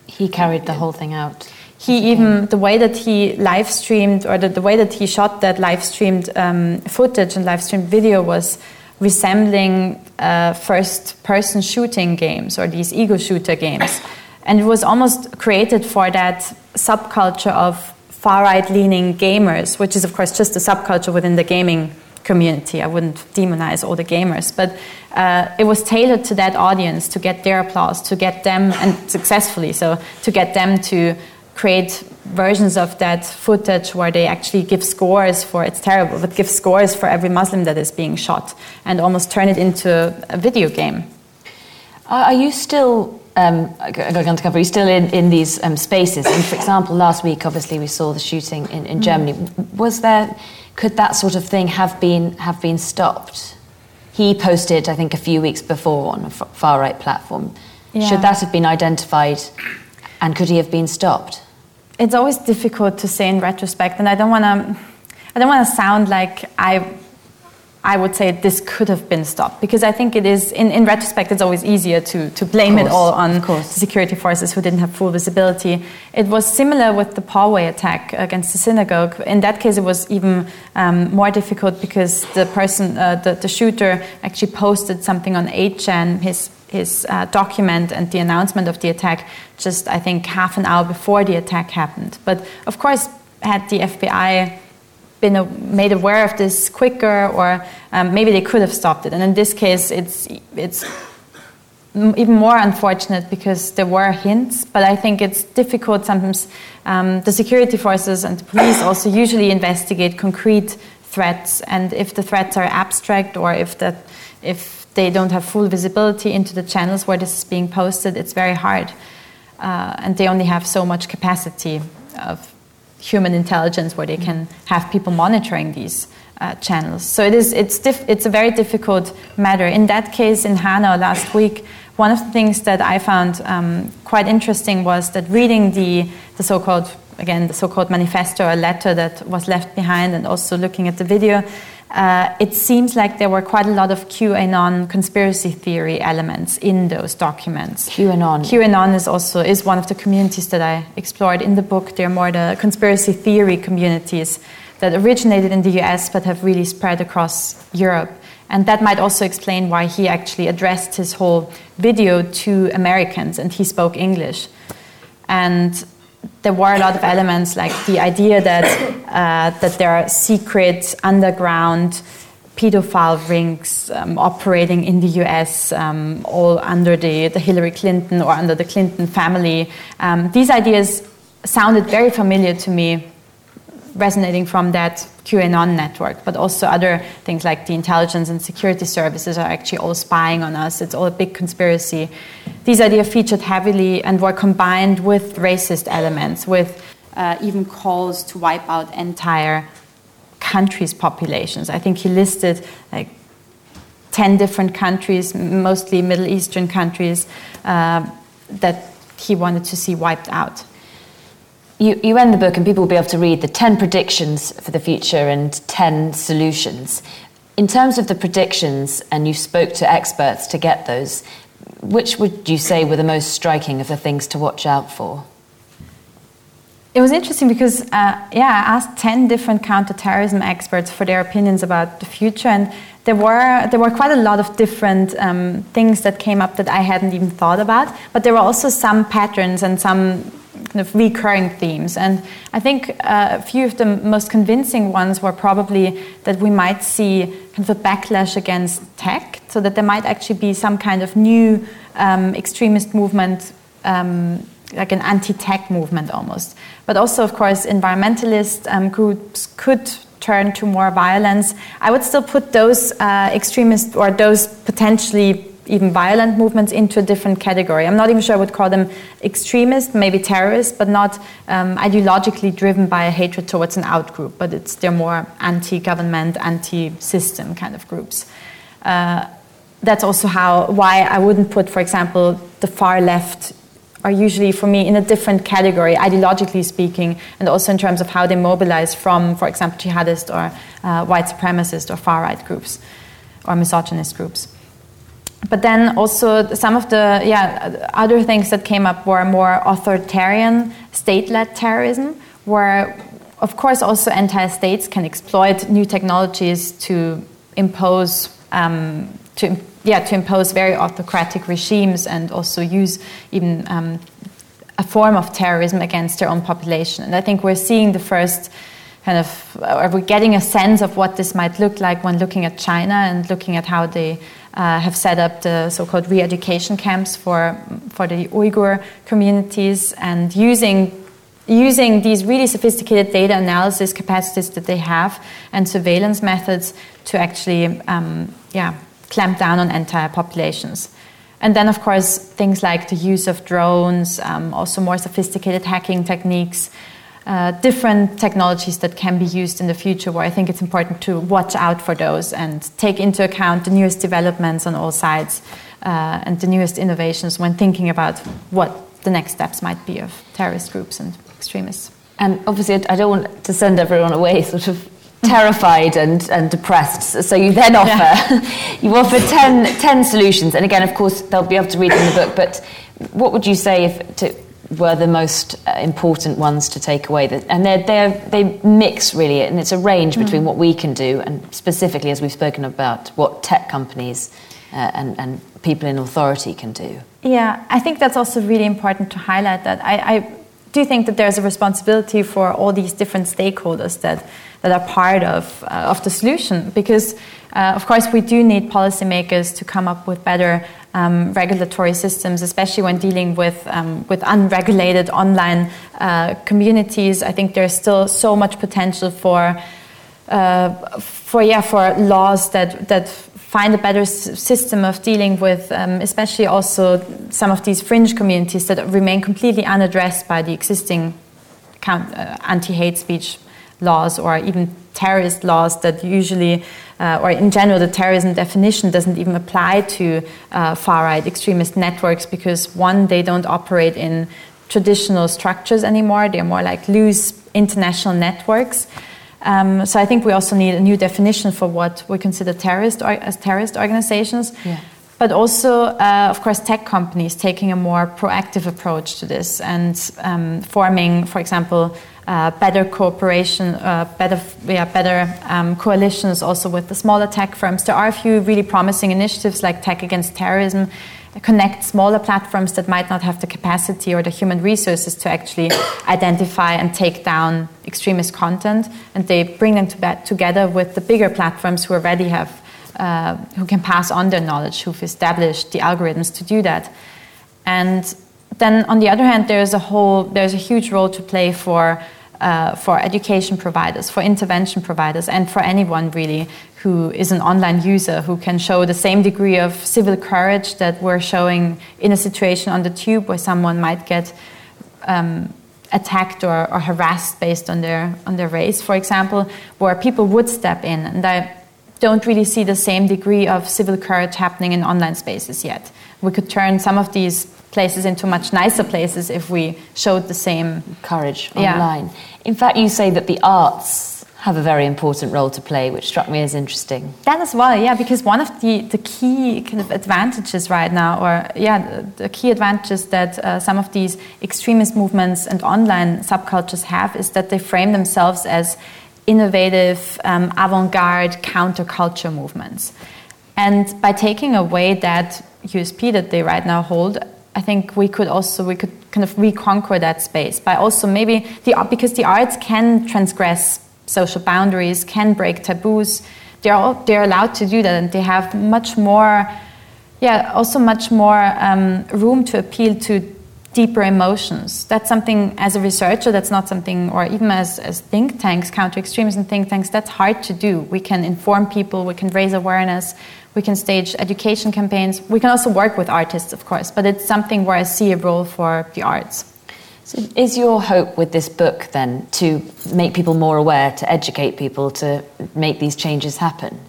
He carried the whole thing out. He even, the way that he live streamed or the, the way that he shot that live streamed um, footage and live streamed video was resembling uh, first person shooting games or these ego shooter games. And it was almost created for that subculture of far right leaning gamers, which is, of course, just a subculture within the gaming community. I wouldn't demonize all the gamers, but uh, it was tailored to that audience to get their applause, to get them, and successfully so, to get them to create versions of that footage where they actually give scores for it's terrible, but give scores for every Muslim that is being shot and almost turn it into a video game. Are you still um, going to cover, are you still in, in these um, spaces? And for example, last week, obviously, we saw the shooting in, in mm. Germany. Was there, could that sort of thing have been, have been stopped? He posted, I think, a few weeks before on a far right platform. Yeah. Should that have been identified and could he have been stopped? It's always difficult to say in retrospect, and I don't want to. I don't want to sound like I I would say this could have been stopped because I think it is, in, in retrospect, it's always easier to, to blame course, it all on the security forces who didn't have full visibility. It was similar with the Poway attack against the synagogue. In that case, it was even um, more difficult because the person, uh, the, the shooter, actually posted something on 8chan, his, his uh, document and the announcement of the attack, just I think half an hour before the attack happened. But of course, had the FBI been a, made aware of this quicker, or um, maybe they could have stopped it. And in this case, it's it's even more unfortunate because there were hints, but I think it's difficult sometimes. Um, the security forces and the police also usually investigate concrete threats, and if the threats are abstract or if that if they don't have full visibility into the channels where this is being posted, it's very hard, uh, and they only have so much capacity of human intelligence where they can have people monitoring these uh, channels. So it is it's it's a very difficult matter. In that case, in Hanau last week one of the things that I found um, quite interesting was that reading the, the so called, again, the so called manifesto, a letter that was left behind, and also looking at the video, uh, it seems like there were quite a lot of QAnon conspiracy theory elements in those documents. QAnon. QAnon is also is one of the communities that I explored in the book. They're more the conspiracy theory communities that originated in the US but have really spread across Europe. And that might also explain why he actually addressed his whole video to Americans and he spoke English. And there were a lot of elements like the idea that, [COUGHS] uh, that there are secret underground pedophile rings um, operating in the US, um, all under the, the Hillary Clinton or under the Clinton family. Um, these ideas sounded very familiar to me resonating from that QAnon network, but also other things like the intelligence and security services are actually all spying on us. It's all a big conspiracy. These ideas featured heavily and were combined with racist elements, with uh, even calls to wipe out entire countries' populations. I think he listed like 10 different countries, mostly Middle Eastern countries, uh, that he wanted to see wiped out you, you end the book and people will be able to read the 10 predictions for the future and 10 solutions. In terms of the predictions, and you spoke to experts to get those, which would you say were the most striking of the things to watch out for? It was interesting because, uh, yeah, I asked 10 different counterterrorism experts for their opinions about the future, and there were, there were quite a lot of different um, things that came up that I hadn't even thought about, but there were also some patterns and some kind of recurring themes. And I think uh, a few of the most convincing ones were probably that we might see kind of a backlash against tech, so that there might actually be some kind of new um, extremist movement. Um, like an anti-tech movement almost, but also, of course, environmentalist um, groups could turn to more violence. I would still put those uh, extremist or those potentially even violent movements into a different category. I'm not even sure I would call them extremist, maybe terrorist, but not um, ideologically driven by a hatred towards an outgroup, but it's they're more anti-government, anti-system kind of groups. Uh, that's also how why I wouldn't put, for example, the far left are usually for me in a different category, ideologically speaking, and also in terms of how they mobilize from, for example, jihadist or uh, white supremacist or far right groups or misogynist groups but then also some of the yeah other things that came up were more authoritarian state-led terrorism where of course also entire states can exploit new technologies to impose um, to yeah to impose very autocratic regimes and also use even um, a form of terrorism against their own population. And i think we're seeing the first kind of are we getting a sense of what this might look like when looking at china and looking at how they uh, have set up the so-called re-education camps for for the Uyghur communities and using using these really sophisticated data analysis capacities that they have and surveillance methods to actually um, yeah clamp down on entire populations. And then, of course, things like the use of drones, um, also more sophisticated hacking techniques, uh, different technologies that can be used in the future where I think it's important to watch out for those and take into account the newest developments on all sides uh, and the newest innovations when thinking about what the next steps might be of terrorist groups and extremists. And obviously, I don't want to send everyone away sort of terrified and, and depressed. So you then offer yeah. [LAUGHS] you offer 10, 10 solutions. And again, of course, they'll be able to read in the book. But what would you say if to were the most uh, important ones to take away. And they're, they're, they mix really, and it's a range mm. between what we can do and specifically, as we've spoken about, what tech companies uh, and, and people in authority can do. Yeah, I think that's also really important to highlight that. I, I do think that there's a responsibility for all these different stakeholders that, that are part of, uh, of the solution because, uh, of course, we do need policymakers to come up with better um, regulatory systems, especially when dealing with, um, with unregulated online uh, communities. I think there's still so much potential for, uh, for, yeah, for laws that, that find a better system of dealing with, um, especially also some of these fringe communities that remain completely unaddressed by the existing uh, anti hate speech laws or even terrorist laws that usually, uh, or in general, the terrorism definition doesn't even apply to uh, far right extremist networks because, one, they don't operate in traditional structures anymore, they're more like loose international networks. Um, so I think we also need a new definition for what we consider terrorist or, as terrorist organizations. Yeah. But also, uh, of course, tech companies taking a more proactive approach to this and um, forming, for example, uh, better cooperation, uh, better, yeah, better um, coalitions also with the smaller tech firms. There are a few really promising initiatives like Tech Against Terrorism connect smaller platforms that might not have the capacity or the human resources to actually [COUGHS] identify and take down extremist content, and they bring them to together with the bigger platforms who already have, uh, who can pass on their knowledge, who've established the algorithms to do that. And then, on the other hand, there's a whole, there's a huge role to play for. Uh, for education providers, for intervention providers, and for anyone really who is an online user who can show the same degree of civil courage that we're showing in a situation on the tube where someone might get um, attacked or, or, harassed based on their on their race, for example, where people would step in, and I don't really see the same degree of civil courage happening in online spaces yet. We could turn some of these places into much nicer places if we showed the same courage online. Yeah. In fact, you say that the arts have a very important role to play, which struck me as interesting. That as well, yeah, because one of the, the key kind of advantages right now, or yeah, the, the key advantages that uh, some of these extremist movements and online subcultures have is that they frame themselves as innovative, um, avant garde counterculture movements. And by taking away that USP that they right now hold, I think we could also we could kind of reconquer that space by also maybe the because the arts can transgress social boundaries, can break taboos. They're, all, they're allowed to do that and they have much more, yeah, also much more um, room to appeal to deeper emotions. That's something, as a researcher, that's not something, or even as, as think tanks, counter extremism think tanks, that's hard to do. We can inform people, we can raise awareness, we can stage education campaigns. We can also work with artists, of course, but it's something where I see a role for the arts. So is your hope with this book then to make people more aware, to educate people, to make these changes happen?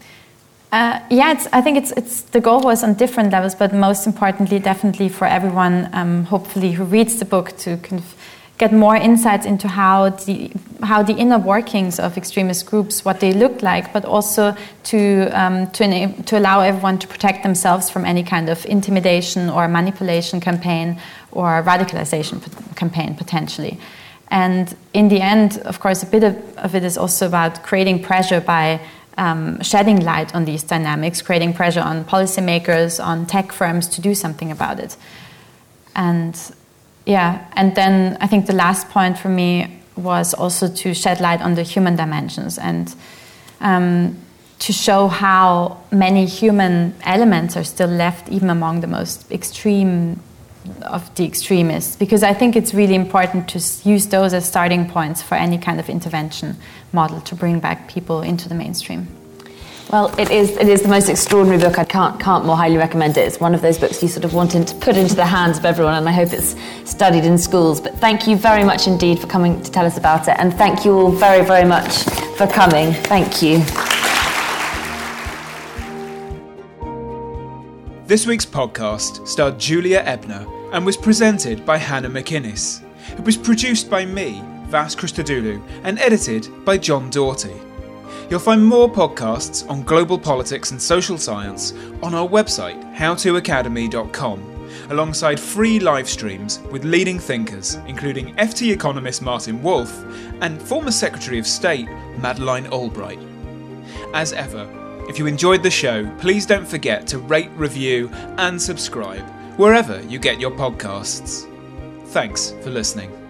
Uh, yeah, I think it's, it's the goal was on different levels, but most importantly, definitely for everyone, um, hopefully, who reads the book to kind of get more insights into how the how the inner workings of extremist groups, what they look like, but also to um, to, to allow everyone to protect themselves from any kind of intimidation or manipulation campaign or radicalization campaign potentially. And in the end, of course, a bit of, of it is also about creating pressure by um, shedding light on these dynamics, creating pressure on policymakers, on tech firms to do something about it. And yeah, and then I think the last point for me was also to shed light on the human dimensions and um, to show how many human elements are still left, even among the most extreme of the extremists because I think it's really important to use those as starting points for any kind of intervention model to bring back people into the mainstream. Well, it is, it is the most extraordinary book. I can't, can't more highly recommend it. It's one of those books you sort of wanted to put into the hands of everyone, and I hope it's studied in schools. But thank you very much indeed for coming to tell us about it, and thank you all very, very much for coming. Thank you. This week's podcast starred Julia Ebner and was presented by Hannah McInnes. It was produced by me, Vas Christodoulou, and edited by John Doughty. You'll find more podcasts on global politics and social science on our website, howtoacademy.com, alongside free live streams with leading thinkers, including FT economist Martin Wolf and former Secretary of State Madeleine Albright. As ever, if you enjoyed the show, please don't forget to rate, review, and subscribe wherever you get your podcasts. Thanks for listening.